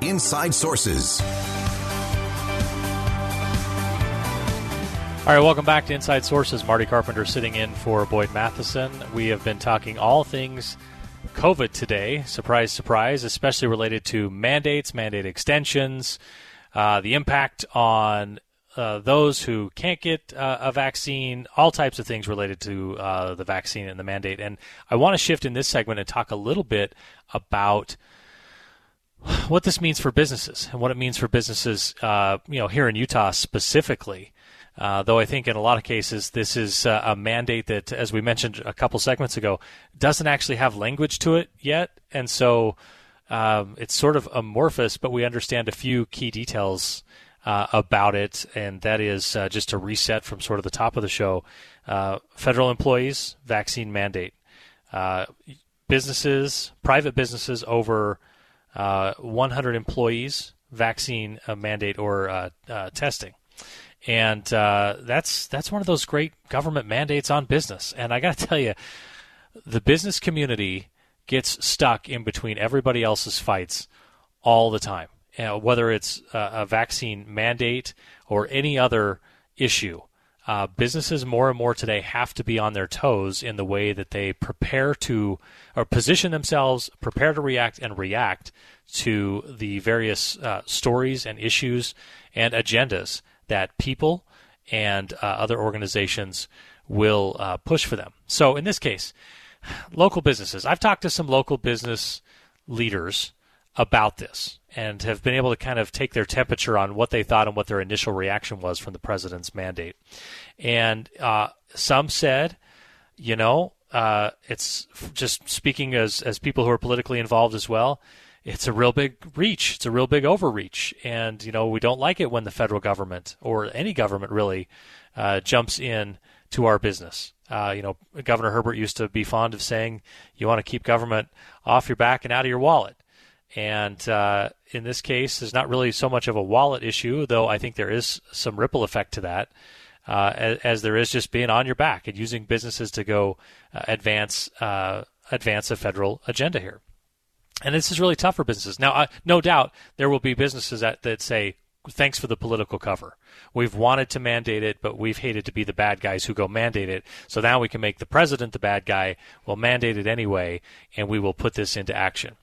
Inside Sources. All right, welcome back to Inside Sources. Marty Carpenter sitting in for Boyd Matheson. We have been talking all things COVID today. Surprise, surprise, especially related to mandates, mandate extensions, uh, the impact on uh, those who can't get uh, a vaccine, all types of things related to uh, the vaccine and the mandate. And I want to shift in this segment and talk a little bit about what this means for businesses and what it means for businesses, uh, you know, here in Utah specifically. Uh, though I think in a lot of cases this is uh, a mandate that, as we mentioned a couple segments ago, doesn't actually have language to it yet, and so um, it's sort of amorphous. But we understand a few key details uh, about it, and that is uh, just to reset from sort of the top of the show: uh, federal employees vaccine mandate, businesses, private businesses over Uh, 100 employees vaccine uh, mandate or uh, testing and uh, that's that's one of those great government mandates on business. And I got to tell you, the business community gets stuck in between everybody else's fights all the time. Whether it's a, vaccine mandate or any other issue, uh, businesses more and more today have to be on their toes in the way that they prepare to or position themselves, prepare to react, and react to the various uh, stories and issues and agendas that people and uh, other organizations will uh, push for them. So in this case, local businesses. I've talked to some local business leaders about this and have been able to kind of take their temperature on what they thought and what their initial reaction was from the president's mandate. And uh, some said, you know, uh, it's just speaking as as people who are politically involved as well it's a real big reach. It's a real big overreach. And, you know, we don't like it when the federal government or any government really uh, jumps in to our business. Uh, you know, Governor Herbert used to be fond of saying, you want to keep government off your back and out of your wallet. And uh, in this case, there's not really so much of a wallet issue, though I think there is some ripple effect to that, uh, as, as, there is just being on your back and using businesses to go uh, advance uh, advance a federal agenda here. And this is really tough for businesses. Now, uh, no doubt there will be businesses that, that say, thanks for the political cover. We've wanted to mandate it, but we've hated to be the bad guys who go mandate it. So now we can make the president the bad guy. We'll mandate it anyway, and we will put this into action.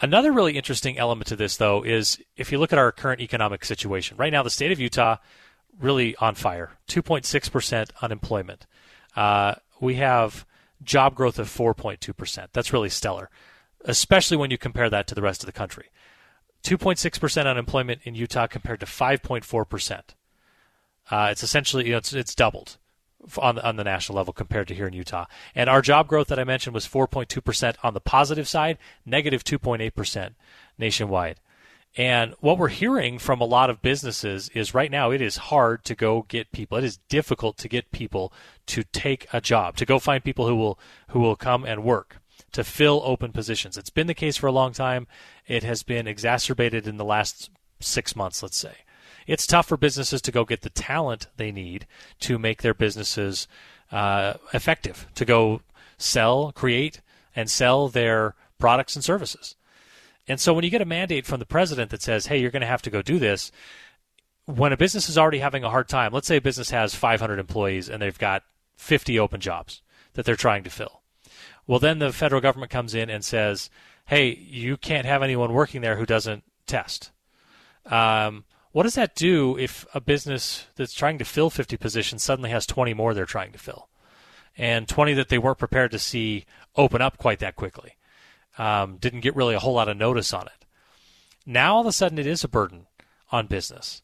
Another really interesting element to this, though, is if you look at our current economic situation. Right now, the state of Utah really on fire 2.6% unemployment. Uh, we have job growth of 4.2%. That's really stellar especially when you compare that to the rest of the country. 2.6% unemployment in Utah compared to 5.4%. Uh, it's essentially, you know, it's, it's doubled on the, on the national level compared to here in Utah. And our job growth that I mentioned was 4.2% on the positive side, negative 2.8% nationwide. And what we're hearing from a lot of businesses is right now it is hard to go get people. It is difficult to get people to take a job, to go find people who will who will come and work to fill open positions. It's been the case for a long time. It has been exacerbated in the last six months, let's say. It's tough for businesses to go get the talent they need to make their businesses uh, effective, to go sell, create, and sell their products and services. And so when you get a mandate from the president that says, hey, you're going to have to go do this, when a business is already having a hard time, let's say a business has 500 employees and they've got 50 open jobs that they're trying to fill. Well, then the federal government comes in and says, hey, you can't have anyone working there who doesn't test. Um, what does that do if a business that's trying to fill 50 positions suddenly has 20 more they're trying to fill? And 20 that they weren't prepared to see open up quite that quickly. Um, didn't get really a whole lot of notice on it. Now all of a sudden it is a burden on business.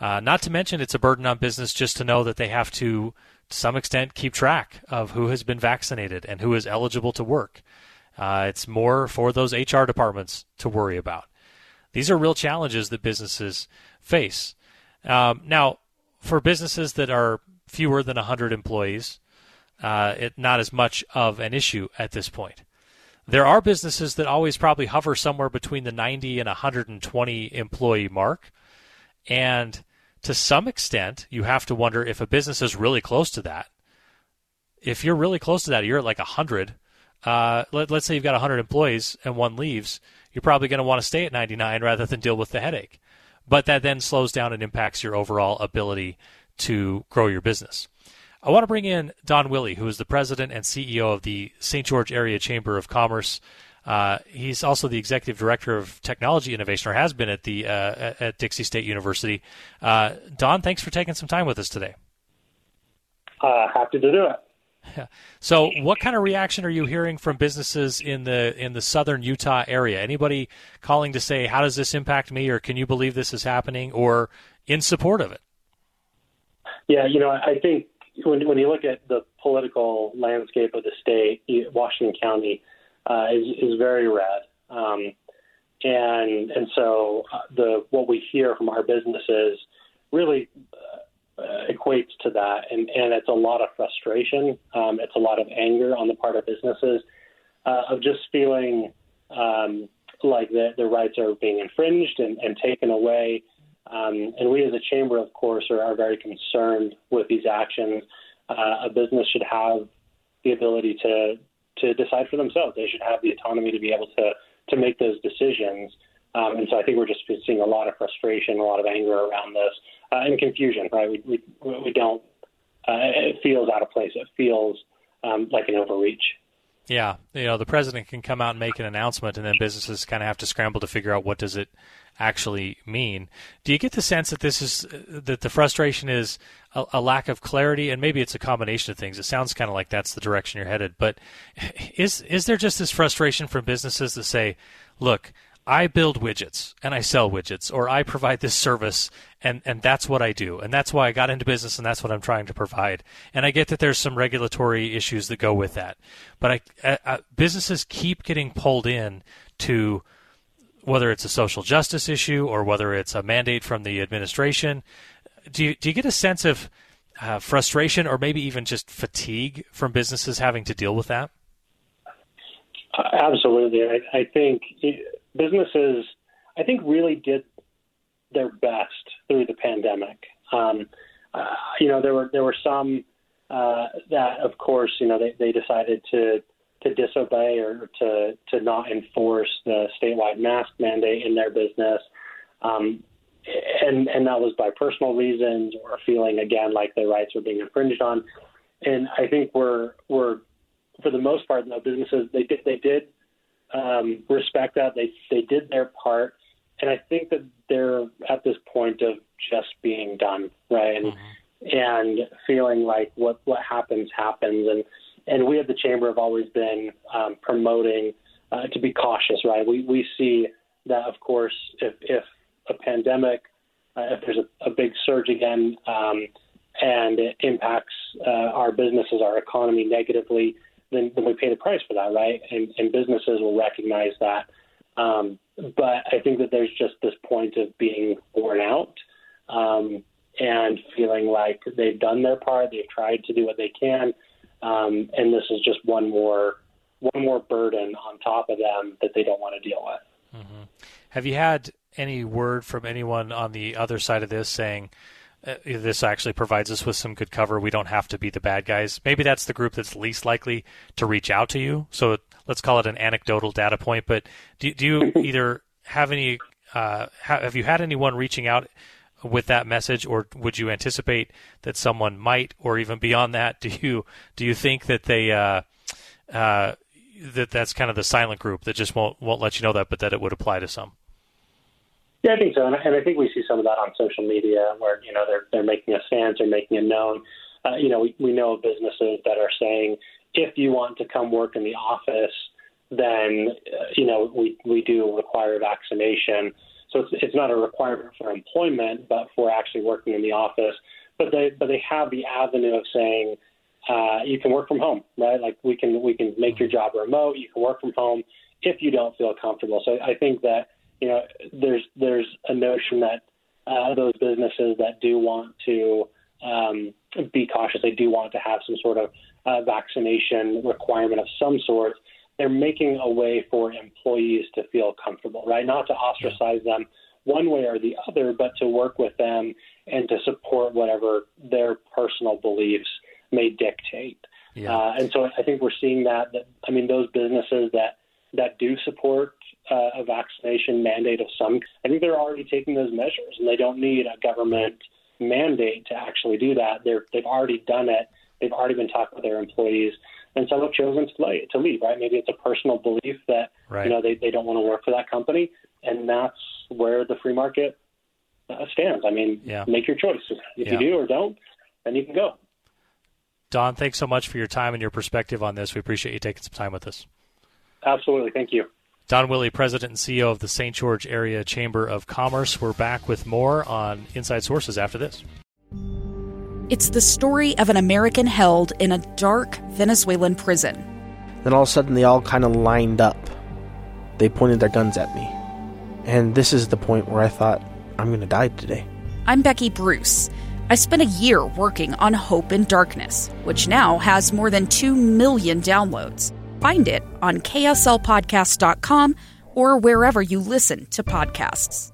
Uh, not to mention it's a burden on business just to know that they have to to some extent keep track of who has been vaccinated and who is eligible to work. Uh, it's more for those HR departments to worry about. These are real challenges that businesses face. Um, now, for businesses that are fewer than 100 employees, uh, it not as much of an issue at this point. There are businesses that always probably hover somewhere between the 90 and 120 employee mark, and to some extent, you have to wonder if a business is really close to that. If you're really close to that, you're at like 100. Uh, let, let's say you've got 100 employees and one leaves, you're probably going to want to stay at 99 rather than deal with the headache. But that then slows down and impacts your overall ability to grow your business. I want to bring in Don Willey, who is the president and CEO of the St. George Area Chamber of Commerce. Uh, he's also the executive director of technology innovation, or has been at the uh, at Dixie State University. Uh, Don, thanks for taking some time with us today. Uh, happy to do it. So, what kind of reaction are you hearing from businesses in the in the southern Utah area? Anybody calling to say, "How does this impact me?" or "Can you believe this is happening?" or in support of it? Yeah, you know, I think when when you look at the political landscape of the state, Washington County uh, is is very red, um, and and so uh, the what we hear from our businesses really uh, equates to that, and and it's a lot of frustration, um, it's a lot of anger on the part of businesses uh, of just feeling um, like the, their rights are being infringed and, and taken away. Um, and we as a chamber, of course, are, are very concerned with these actions. Uh, a business should have the ability to to decide for themselves. They should have the autonomy to be able to to make those decisions. Um, and so I think we're just seeing a lot of frustration, a lot of anger around this, uh, and confusion. Right? We we we don't. Uh, it feels out of place. It feels um, like an overreach. Yeah, you know, the president can come out and make an announcement, and then businesses kind of have to scramble to figure out what does it actually mean. Do you get the sense that this is that the frustration is a, a lack of clarity, and maybe it's a combination of things? It sounds kind of like that's the direction you're headed, but is is there just this frustration from businesses that say, "Look, I build widgets and I sell widgets, or I provide this service and, and that's what I do. And that's why I got into business and that's what I'm trying to provide. And I get that there's some regulatory issues that go with that. But I, I, businesses keep getting pulled in to whether it's a social justice issue or whether it's a mandate from the administration. Do you, do you get a sense of uh, frustration or maybe even just fatigue from businesses having to deal with that? Uh, absolutely. I, I think businesses, I think, really did their best through the pandemic. Um, uh, you know, there were there were some uh, that, of course, you know, they, they decided to to disobey or to to not enforce the statewide mask mandate in their business. Um, and and that was by personal reasons or feeling again like their rights were being infringed on. And I think we're we're for the most part, the businesses they did they did um, respect that. They they did their part, and I think that they're at this point of just being done, right? And mm-hmm. and feeling like what what happens happens, and and we at the chamber have always been um, promoting uh, to be cautious, right? We we see that, of course, if if a pandemic, uh, if there's a, a, big surge again, um, and it impacts uh, our businesses, our economy negatively, then, then we pay the price for that, right? And, and businesses will recognize that. Um, but I think that there's just this point of being worn out um, and feeling like they've done their part, they've tried to do what they can, um, and this is just one more one more burden on top of them that they don't want to deal with. Mm-hmm. Have you had any word from anyone on the other side of this saying? Uh, this actually provides us with some good cover. We don't have to be the bad guys. Maybe that's the group that's least likely to reach out to you. So let's call it an anecdotal data point. But do, do you either have any? Uh, have you had anyone reaching out with that message, or would you anticipate that someone might, or even beyond that? Do you do you think that they uh, uh, that that's kind of the silent group that just won't won't let you know that, but that it would apply to some? Yeah, I think so, and I think we see some of that on social media, where you know they're they're making a stance or making it known. Uh, you know, we we know of businesses that are saying if you want to come work in the office, then uh, you know we we do require vaccination. So it's it's not a requirement for employment, but for actually working in the office. But they but they have the avenue of saying uh, you can work from home, right? Like we can we can make your job remote. You can work from home if you don't feel comfortable. So I think that you know, there's there's a notion that uh, those businesses that do want to um, be cautious, they do want to have some sort of uh, vaccination requirement of some sort. They're making a way for employees to feel comfortable, right? Not to ostracize them one way or the other, but to work with them and to support whatever their personal beliefs may dictate. Yeah. Uh, and so I think we're seeing that, that. I mean, those businesses that that do support uh, a vaccination mandate of some, I think they're already taking those measures, and they don't need a government mandate to actually do that. They're, they've already done it. They've already been talking with their employees, and some have chosen to leave. To leave, right? Maybe it's a personal belief that right. you know they, they don't want to work for that company, and that's where the free market uh, stands. I mean, yeah. make your choice. If yeah. you do or don't, then you can go. Don, thanks so much for your time and your perspective on this. We appreciate you taking some time with us. Absolutely. Thank you. Don Willey, President and CEO of the St. George Area Chamber of Commerce. We're back with more on Inside Sources after this. It's the story of an American held in a dark Venezuelan prison. Then all of a sudden, they all kind of lined up. They pointed their guns at me. And this is the point where I thought, I'm going to die today. I'm Becky Bruce. I spent a year working on Hope in Darkness, which now has more than 2 million downloads. Find it on kslpodcast.com or wherever you listen to podcasts.